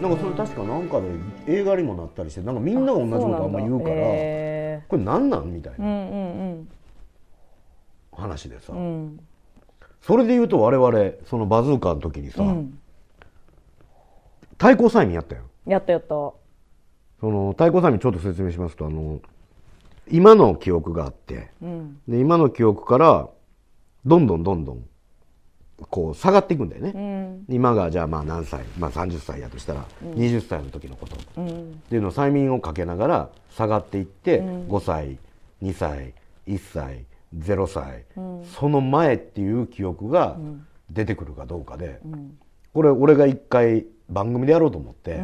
なんかそれ確かなんかで映画にもなったりしてなんかみんなが同じことあんま言うからへこれなんなんみたいな話でさ、それで言うと我々そのバズーカの時にさ、うん。対抗催眠やったよやったやった。その対抗催眠ちょっと説明しますとあの今の記憶があってうん。で今の記憶からどんどんどんどんこう下がっていくんだよね、うん。今がじゃあまあ何歳、まあ、30歳やとしたら20歳の時のこと、っうん。ていうのを催眠をかけながら下がっていって、うん。5歳2歳1歳0歳、うん。その前っていう記憶がん。出てくるかどうかで、うん。これ俺が一回番組でやろうと思って、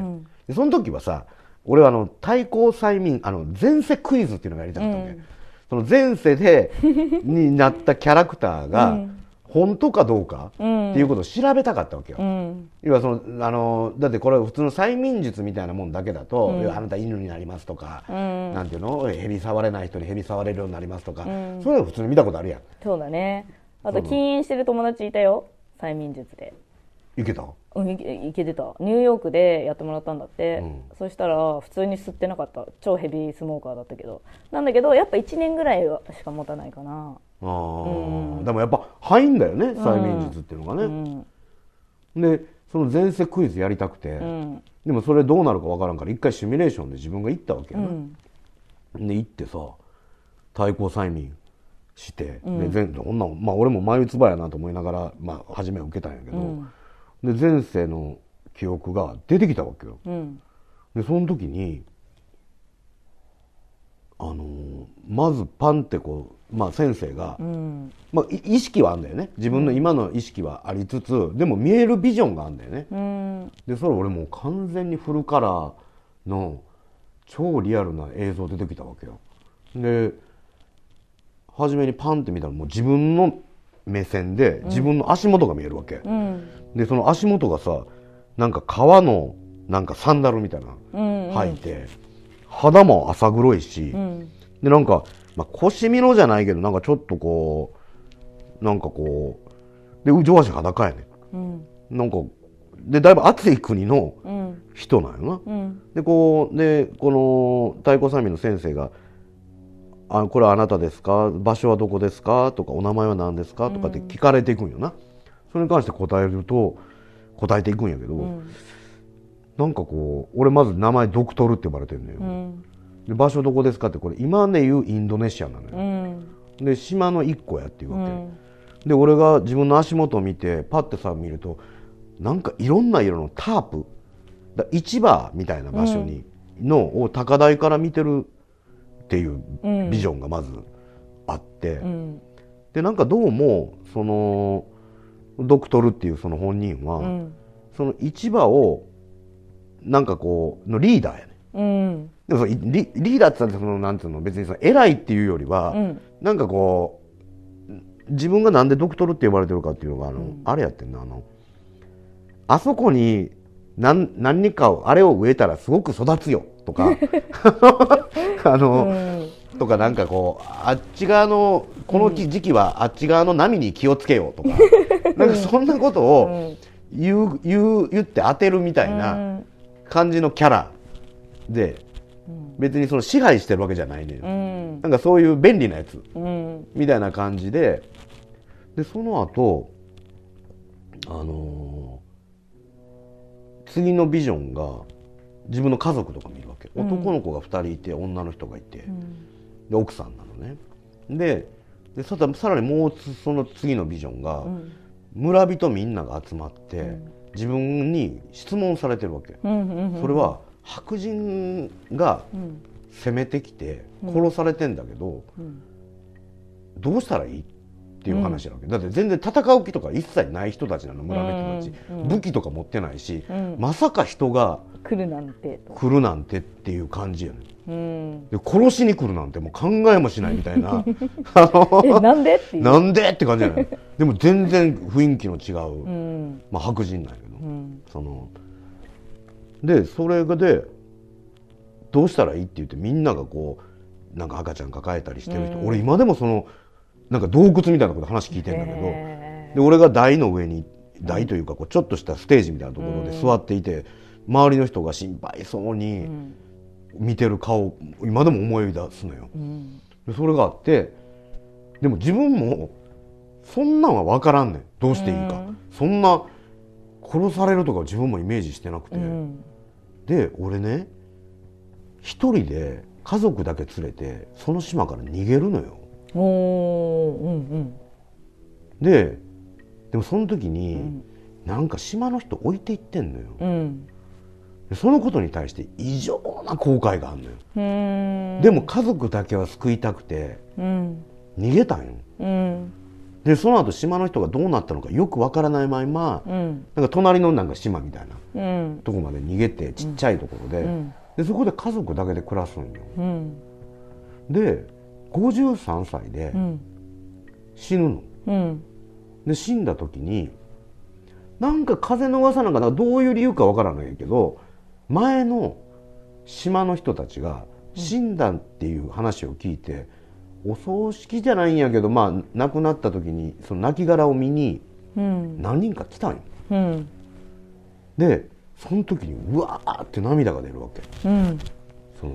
その時はさ俺はあの対抗催眠あの前世クイズっていうのがやりたかったわけ、うん。その前世でになったキャラクターが、うん本当かどうかうん。っていうことを調べたかったわけよ、うん。要はそのあのだってこれ普通の催眠術みたいなもんだけだと、うん。あなた犬になりますとか、うん。なんていうの？蛇触れない人に蛇触れるようになりますとか、うん。そういうの普通に見たことあるやん。そうだね。あと禁煙してる友達いたよ。催眠術で。いけた？うんいけてた。ニューヨークでやってもらったんだって、うん。そしたら普通に吸ってなかった。超ヘビースモーカーだったけど。なんだけどやっぱ1年ぐらいはしか持たないかなあー。うん。でもやっぱ入んだよね催眠術っていうのがうね、ん。でその前世クイズやりたくて、うん。でもそれどうなるかわからんから一回シミュレーションで自分が行ったわけうやな、ん。で行ってさ対抗催眠して、うん。で全こんなんまあ俺も眉唾やなと思いながら、まあ、初めは受けたんやけど、うん。で前世の記憶が出てきたわけよ。うん。でその時にあのーまずパンってこう、まあ、先生が、うん。まあ、い意識はあるんだよね。自分の今の意識はありつつでも見えるビジョンがあるんだよね。うん。でそれ俺もう完全にフルカラーの超リアルな映像出てきたわけよ。で初めにパンって見たらもう自分の目線で自分の足元が見えるわけ、うん。でその足元がさなんか革のなんかサンダルみたいなのうん履いて、肌も浅黒いし、うんでなんか、まあ、腰みのじゃないけどなんかちょっとこうなんかこうで上足裸やね。うん。なんかでだいぶ暑い国のうん。人なんよな。うん。でこうでこの太鼓催眠の先生が「あこれはあなたですか？場所はどこですか?」とか「お名前は何ですか?」とかって聞かれていくんよな、それに関して答えると答えていくんやけど、うん。なんかこう俺まず名前ドクトルって呼ばれてるのよ、うんで場所どこですかってこれ今で言うインドネシアなのよ、うん。で島の一個やっていううわけ、ん。で俺が自分の足元を見てパッてさ見るとなんかいろんな色のタープだ市場みたいな場所に、のを高台から見てるっていううん。ビジョンがまずあって、うん。でなんかどうもそのドクトルっていうその本人は、うん。その市場をなんかこうのリーダーや。ねうん。でもそのリリーダーって言ったらそのなんていうの？別にその偉いっていうよりは、うん。なんかこう自分がなんでドクトルって呼ばれてるかっていうのがあの、うん。あれやってんなあのあそこに何何かをあれを植えたらすごく育つよとか。あうの、ん。とかなんかこうあっち側のこの時期はあっち側の波に気をつけようとか、なんかそんなことうをん。言う言う言って当てるみたいな感じのキャラでうん。別にその支配してるわけじゃないね、うん。なんかそういう便利なやつ。うん。みたいな感じで。でその後あのー次のビジョンが自分の家族とか見るわけ、うん。男の子が2人いて女の人がいて、うん。で奥さんなのね。ででさらさらにもうつその次のビジョンが、うん。村人みんなが集まって、うん。自分に質問されてるわけ、それは白人がうん。攻めてきてうん。殺されてんだけど、うん。どうしたらいいっていう話なわけ、だって全然戦う気とか一切ない人たちなの村の人たち、武器とか持ってないし、うん。まさか人が来るなんてと。来るなんてっていう感じやねうん。で殺しに来るなんてもう考えもしないみたいな。あえのなんでってなんでって感じじゃないでも全然雰囲気の違う、うん。まあ、白人なんやけど、うん。そのでそれでどうしたらいいって言ってみんながこうなんか赤ちゃん抱えたりしてる人、うん。俺今でもそのなんか洞窟みたいなこと話聞いてんだけど、へで俺が台の上に台というかこうちょっとしたステージみたいなところで座っていて、周りの人が心配そううにん。見てる顔今でも思い出すのよ。うん。でそれがあってでも自分もそんなんは分からんねん。どうしていいか、うん。そんな殺されるとか自分もイメージしてなくて、うんで俺ね一人で家族だけ連れてその島から逃げるのよ。うんうん。ででもその時に、ん。なんか島の人置いていってんのよ。うん。でそのことに対して異常な後悔があるのよ、うん。でも家族だけは救いたくてうん。逃げたんよ。うんでその後島の人がどうなったのかよくわからないままうん。なんか隣のなんか島みたいなうん。とこまで逃げてちっちゃいところで,、うん。でそこで家族だけで暮らすんよ。うん。で53歳でうん。死ぬの。うん。で死んだ時になんか風の噂なんかなんかどういう理由かわからないけど前の島の人たちが死んだっていう話を聞いて、お葬式じゃないんやけどまあ亡くなった時にその亡骸を見にうん。何人か来たんよ。うん。でその時にうわーって涙が出るわけ。うん。その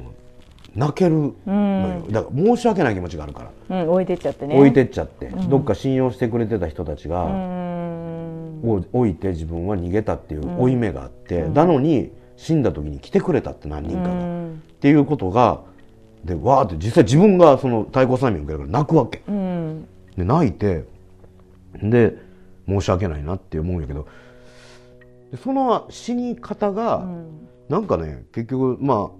泣けるうのよ、ん。だから申し訳ない気持ちがあるから、うん置いてっちゃってね。置いてっちゃって、うん。どっか信用してくれてた人たちが、うん。を置いて自分は逃げたっていううん。負い目があって、うん。なのに死んだ時に来てくれたって何人かが、っうん。ていうことがでわーって実際自分がその太鼓催眠受けるから泣くわけ。うん。で泣いてで申し訳ないなって思うんやけど。でその死に方が、うん。なんかね結局ま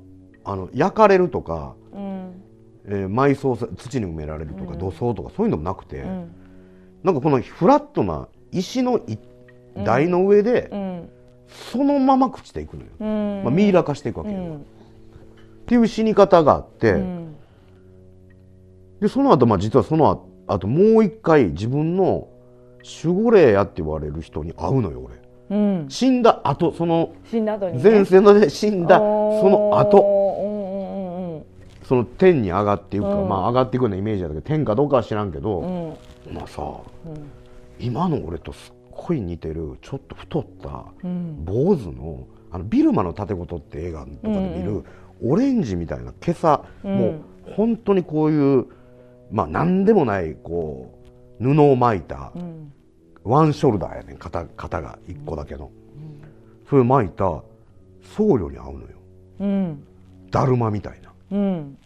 ああの焼かれるとか、うん。えー埋葬さ土に埋められるとか、うん。土葬とかそういうのもなくて、うん。なんかこのフラットな石のい台の上で、うん。そのまま朽ちていくのよ、うん。まあ、ミイラ化していくわけよ、っうんていう死に方があって、うん。でその後まあ実はその後もう一回自分の守護霊やって言われる人に会うのよ俺。うん。死んだ後その死んだ後にね。前世ので死んだその後。その天に上がっていくか、うん。まあ上がっていくようなイメージだけど天かどうかは知らんけど、まあさうん。今の俺とすっごい似てるちょっと太ったうん。坊主のあのビルマの盾事って映画とかで見る、うんオレンジみたいな今朝、うん。もう本当にこういうまあ何でもないこう布を巻いたうん。ワンショルダーやねん肩肩が1個だけの、それを巻いた僧侶に会うのよ。うん。だるまみたいな。うん。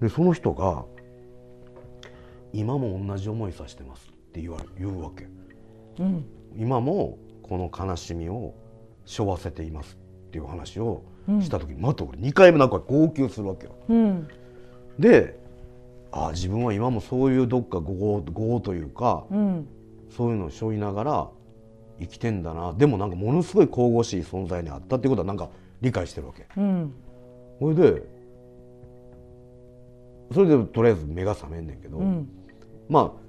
でその人が「今も同じ思いさせてます」って言われ言うわけ。うん。今もこの悲しみを背負わせていますっていう話をした時にまた俺2回目なんか号泣するわけよ。うん。でああ自分は今もそういうどっか業業というかうん。そういうのを背負いながら生きてんだな。でもなんかものすごい神々しい存在にあったっていうことはなんか理解してるわけ。うん。ほいでそれでとりあえず目が覚めんねんけど、うん。まあ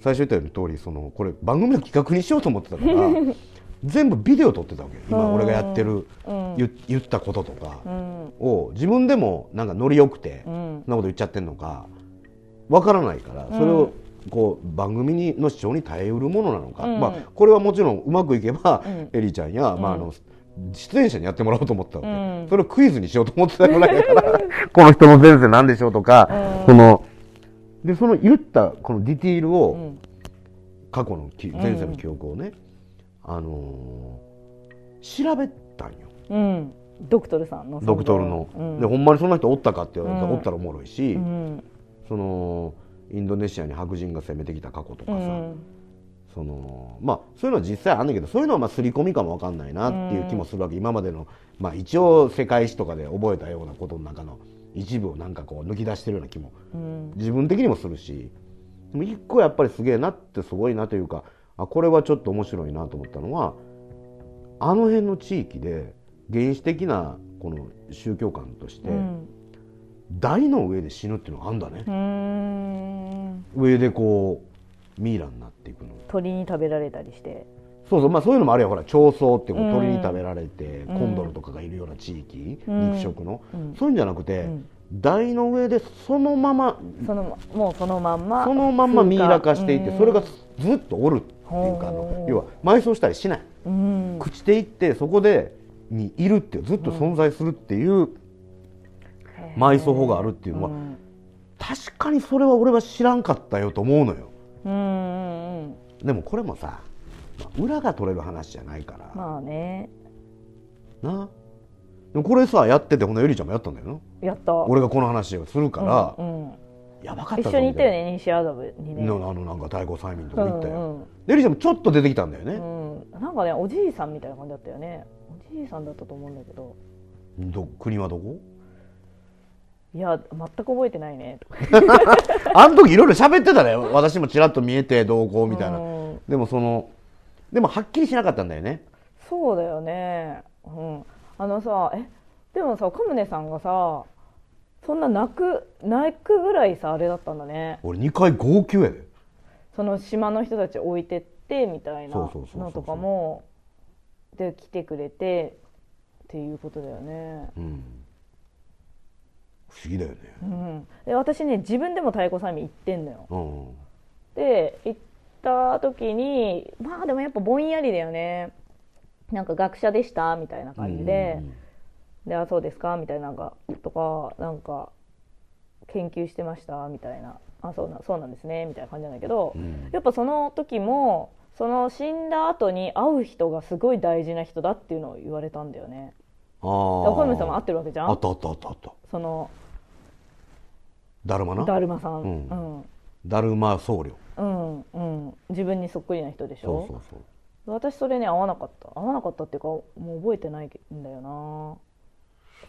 最初言ったように通りそのこれ番組の企画にしようと思ってたから 全部ビデオ撮ってたわけよ。今俺がやってるうん。言言ったこととかうん。を自分でもなんかノリよくてうん。そんなこと言っちゃってんのかわからないからそれをこう番組にの視聴に耐えうるものなのか、うん。まあ、これはもちろんうまくいけば、うん。エリーちゃんや、まあ、あの出演者にやってもらおうと思ってたわけ、うん。それをクイズにしようと思ってたぐらいだから。この人の前世なんでしょうとか、うん。そのでその言ったこのディティールを、うん。過去のき前世の記憶をね、あのー調べたんよ。うん。ドクトルさんのドクトルの、うん。でほんまにそんな人おったかって言われたら、うん。おったらおもろいし、うん。そのインドネシアに白人が攻めてきた過去とかさ、うん。そのまあそういうのは実際あんねんけどそういうのはまあ刷り込みかもわかんないなっていう気もするわけ、今までの、まあ、一応世界史とかで覚えたようなことの中の一部をなんかこう抜き出してるような気もうん。自分的にもするしでも一個やっぱりすげえなってすごいなというかあこれはちょっと面白いなと思ったのはあの辺の地域で原始的なこの宗教観として、うん。台の上で死ぬっていうのがあるんだね。う、ん上でこうミイラになっていくの。鳥に食べられたりして。そうそうまあそういうのもあるよ。ほら長草って鳥に食べられて、うん。コンドルとかがいるような地域、うん。肉食の、うん。そういうんじゃなくて、うん台の上でそのままそのもうそのまんまそのまんまミイラ化していて、うん。それがずっとおるっていうかあの要は埋葬したりしない。うん。朽ちていってそこでにいるってずっと存在するっていう埋葬法があるっていう。のはうん確かにそれは俺は知らんかったよと思うのよ。でもこれもさまあ裏が取れる話じゃないから、まあね。なでもこれさやっててほんのゆりちゃんもやったんだよな。やった。俺がこの話をするから、うんうん。やばかった一緒に行ったよねね西麻布にね。のあのなんか太鼓催眠とか行ったよ、でゆりちゃんもちょっと出てきたんだよね、うん、なんかねおじいさんみたいな感じだったよね。おじいさんだったと思うんだけど。ど国はどこ？いや全く覚えてないね。と かあの時いろいろ喋ってたね。私もちらっと見えてどうこうみたいな、うん。でもそのでもはっきりしなかったんだよね。そうだよね。うんあのさえでもさカムネさんがさそんな泣く泣くぐらいさあれだったんだね。俺2回号泣やで。その島の人たち置いてってみたいなのとかもで来てくれてっていうことだよね、うん。不思議だよね。うん、で私ね自分でも太鼓催眠行ってんのよ。うん。で行った時にまあでもやっぱぼんやりだよねなんか学者でしたみたいな感じで、であそうですかみたいななんかとかなんか研究してましたみたいな。あそうなそうなんですねみたいな感じなんだけど、うん。やっぱその時もその死んだ後に会う人がすごい大事な人だっていうのを言われたんだよね。ああ岡村さんも会ってるわけじゃん。あったあったあったあった。そのだるまな？だるまさん。ううんん、だるま僧侶。うんうん。自分にそっくりな人でしょ？そうそうそう私それね合わなかった。合わなかったっていうかもう覚えてないんだよな。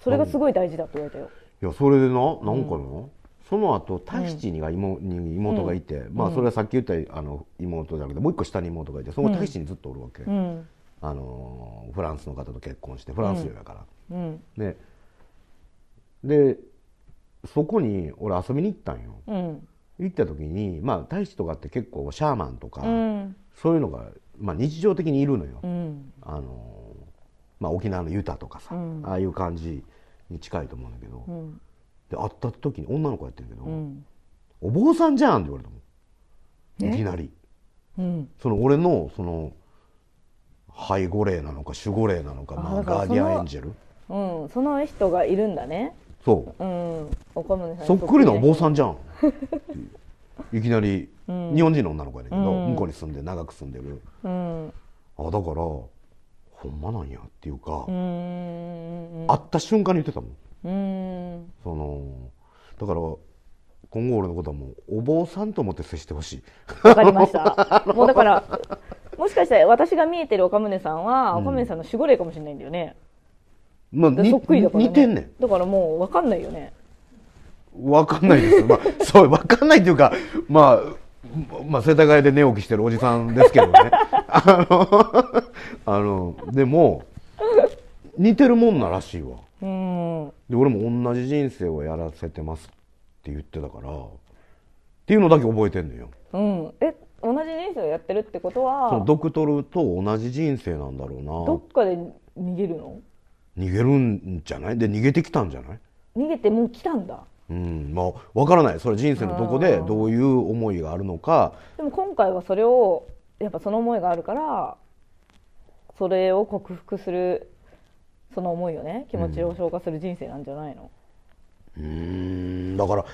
それがすごい大事だって言われたよ。いやそれでななんかな、その後タヒチにが妹,、に妹がいて、まあそれはさっき言ったあの妹じゃなくてもう一個下に妹がいてそのタヒチにずっとおるわけ、うん。あのフランスの方と結婚してフランス領やから、うん。ででそこに俺遊びに行ったんよ。うん。行った時にまあ大使とかって結構シャーマンとか、うん。そういうのが、まあ、日常的にいるのよ、うん。あのまあ、沖縄のユタとかさ、うん。ああいう感じに近いと思うんだけど、うん。で会った時に女の子やってるけど、うん。お坊さんじゃんって言われたもん。え？いきなり。うん。その俺のその背後霊なのか守護霊なのか、まあ、ガーディアンエンジェル。うん。その人がいるんだね。そう。うん。岡宗さんそっくりなお坊さんんじゃん。いきなり、うん。日本人の女の子やねんけど、うん。向こうに住んで長く住んでる。うん。あだからほんまなんやっていうか、うん会った瞬間に言ってたもん。うん。そのだから今後俺のことはもうお坊さんと思って接してほしい。わかりました。もうだからもしかしたら私が見えてる岡宗さんは岡宗さんの守護霊かもしれないんだよね、まあにでそっくりだから、ね、似てんねん。だからもう分かんないよね。わかんないですよ。まあ、そう、わかんないっていうか、まあ、まあ、世田谷で寝起きしてるおじさんですけどね。あの、あの、でも、似てるもんならしいわ。うんで、俺も同じ人生をやらせてますって言ってたから、っていうのだけ覚えてんのよ。うんえ同じ人生をやってるってことそはのドクトルと同じ人生なんだろうどな。っかで逃げるの？逃げるんじゃない？で、逃げてきたんじゃない？逃げてもう来たんだうん、まあ、わからない。それ人生のどこでどういう思いがあるのか、でも今回はそれをやっぱその思いがあるからそれを克服するその思いをね気持ちを消化する人生なんじゃないの、うーん。だから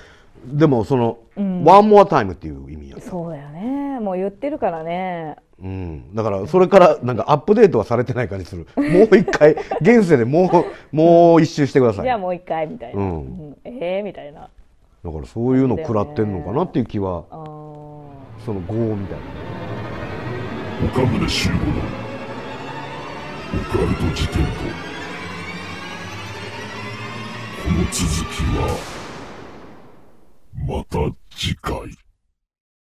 でもその「うん。ワンモアタイムっていう意味やそうだよね。もう言ってるからねうん、だからそれからなんかアップデートはされてない感じする。もう一回現世でもうもう一周してください。じゃあもう一回みたいな、うん。うん。ええみたいな。だからそういうの食らってんのかなっていう気はその業みたいな。岡宗修吾のオカルト事件とこの続きはまた次回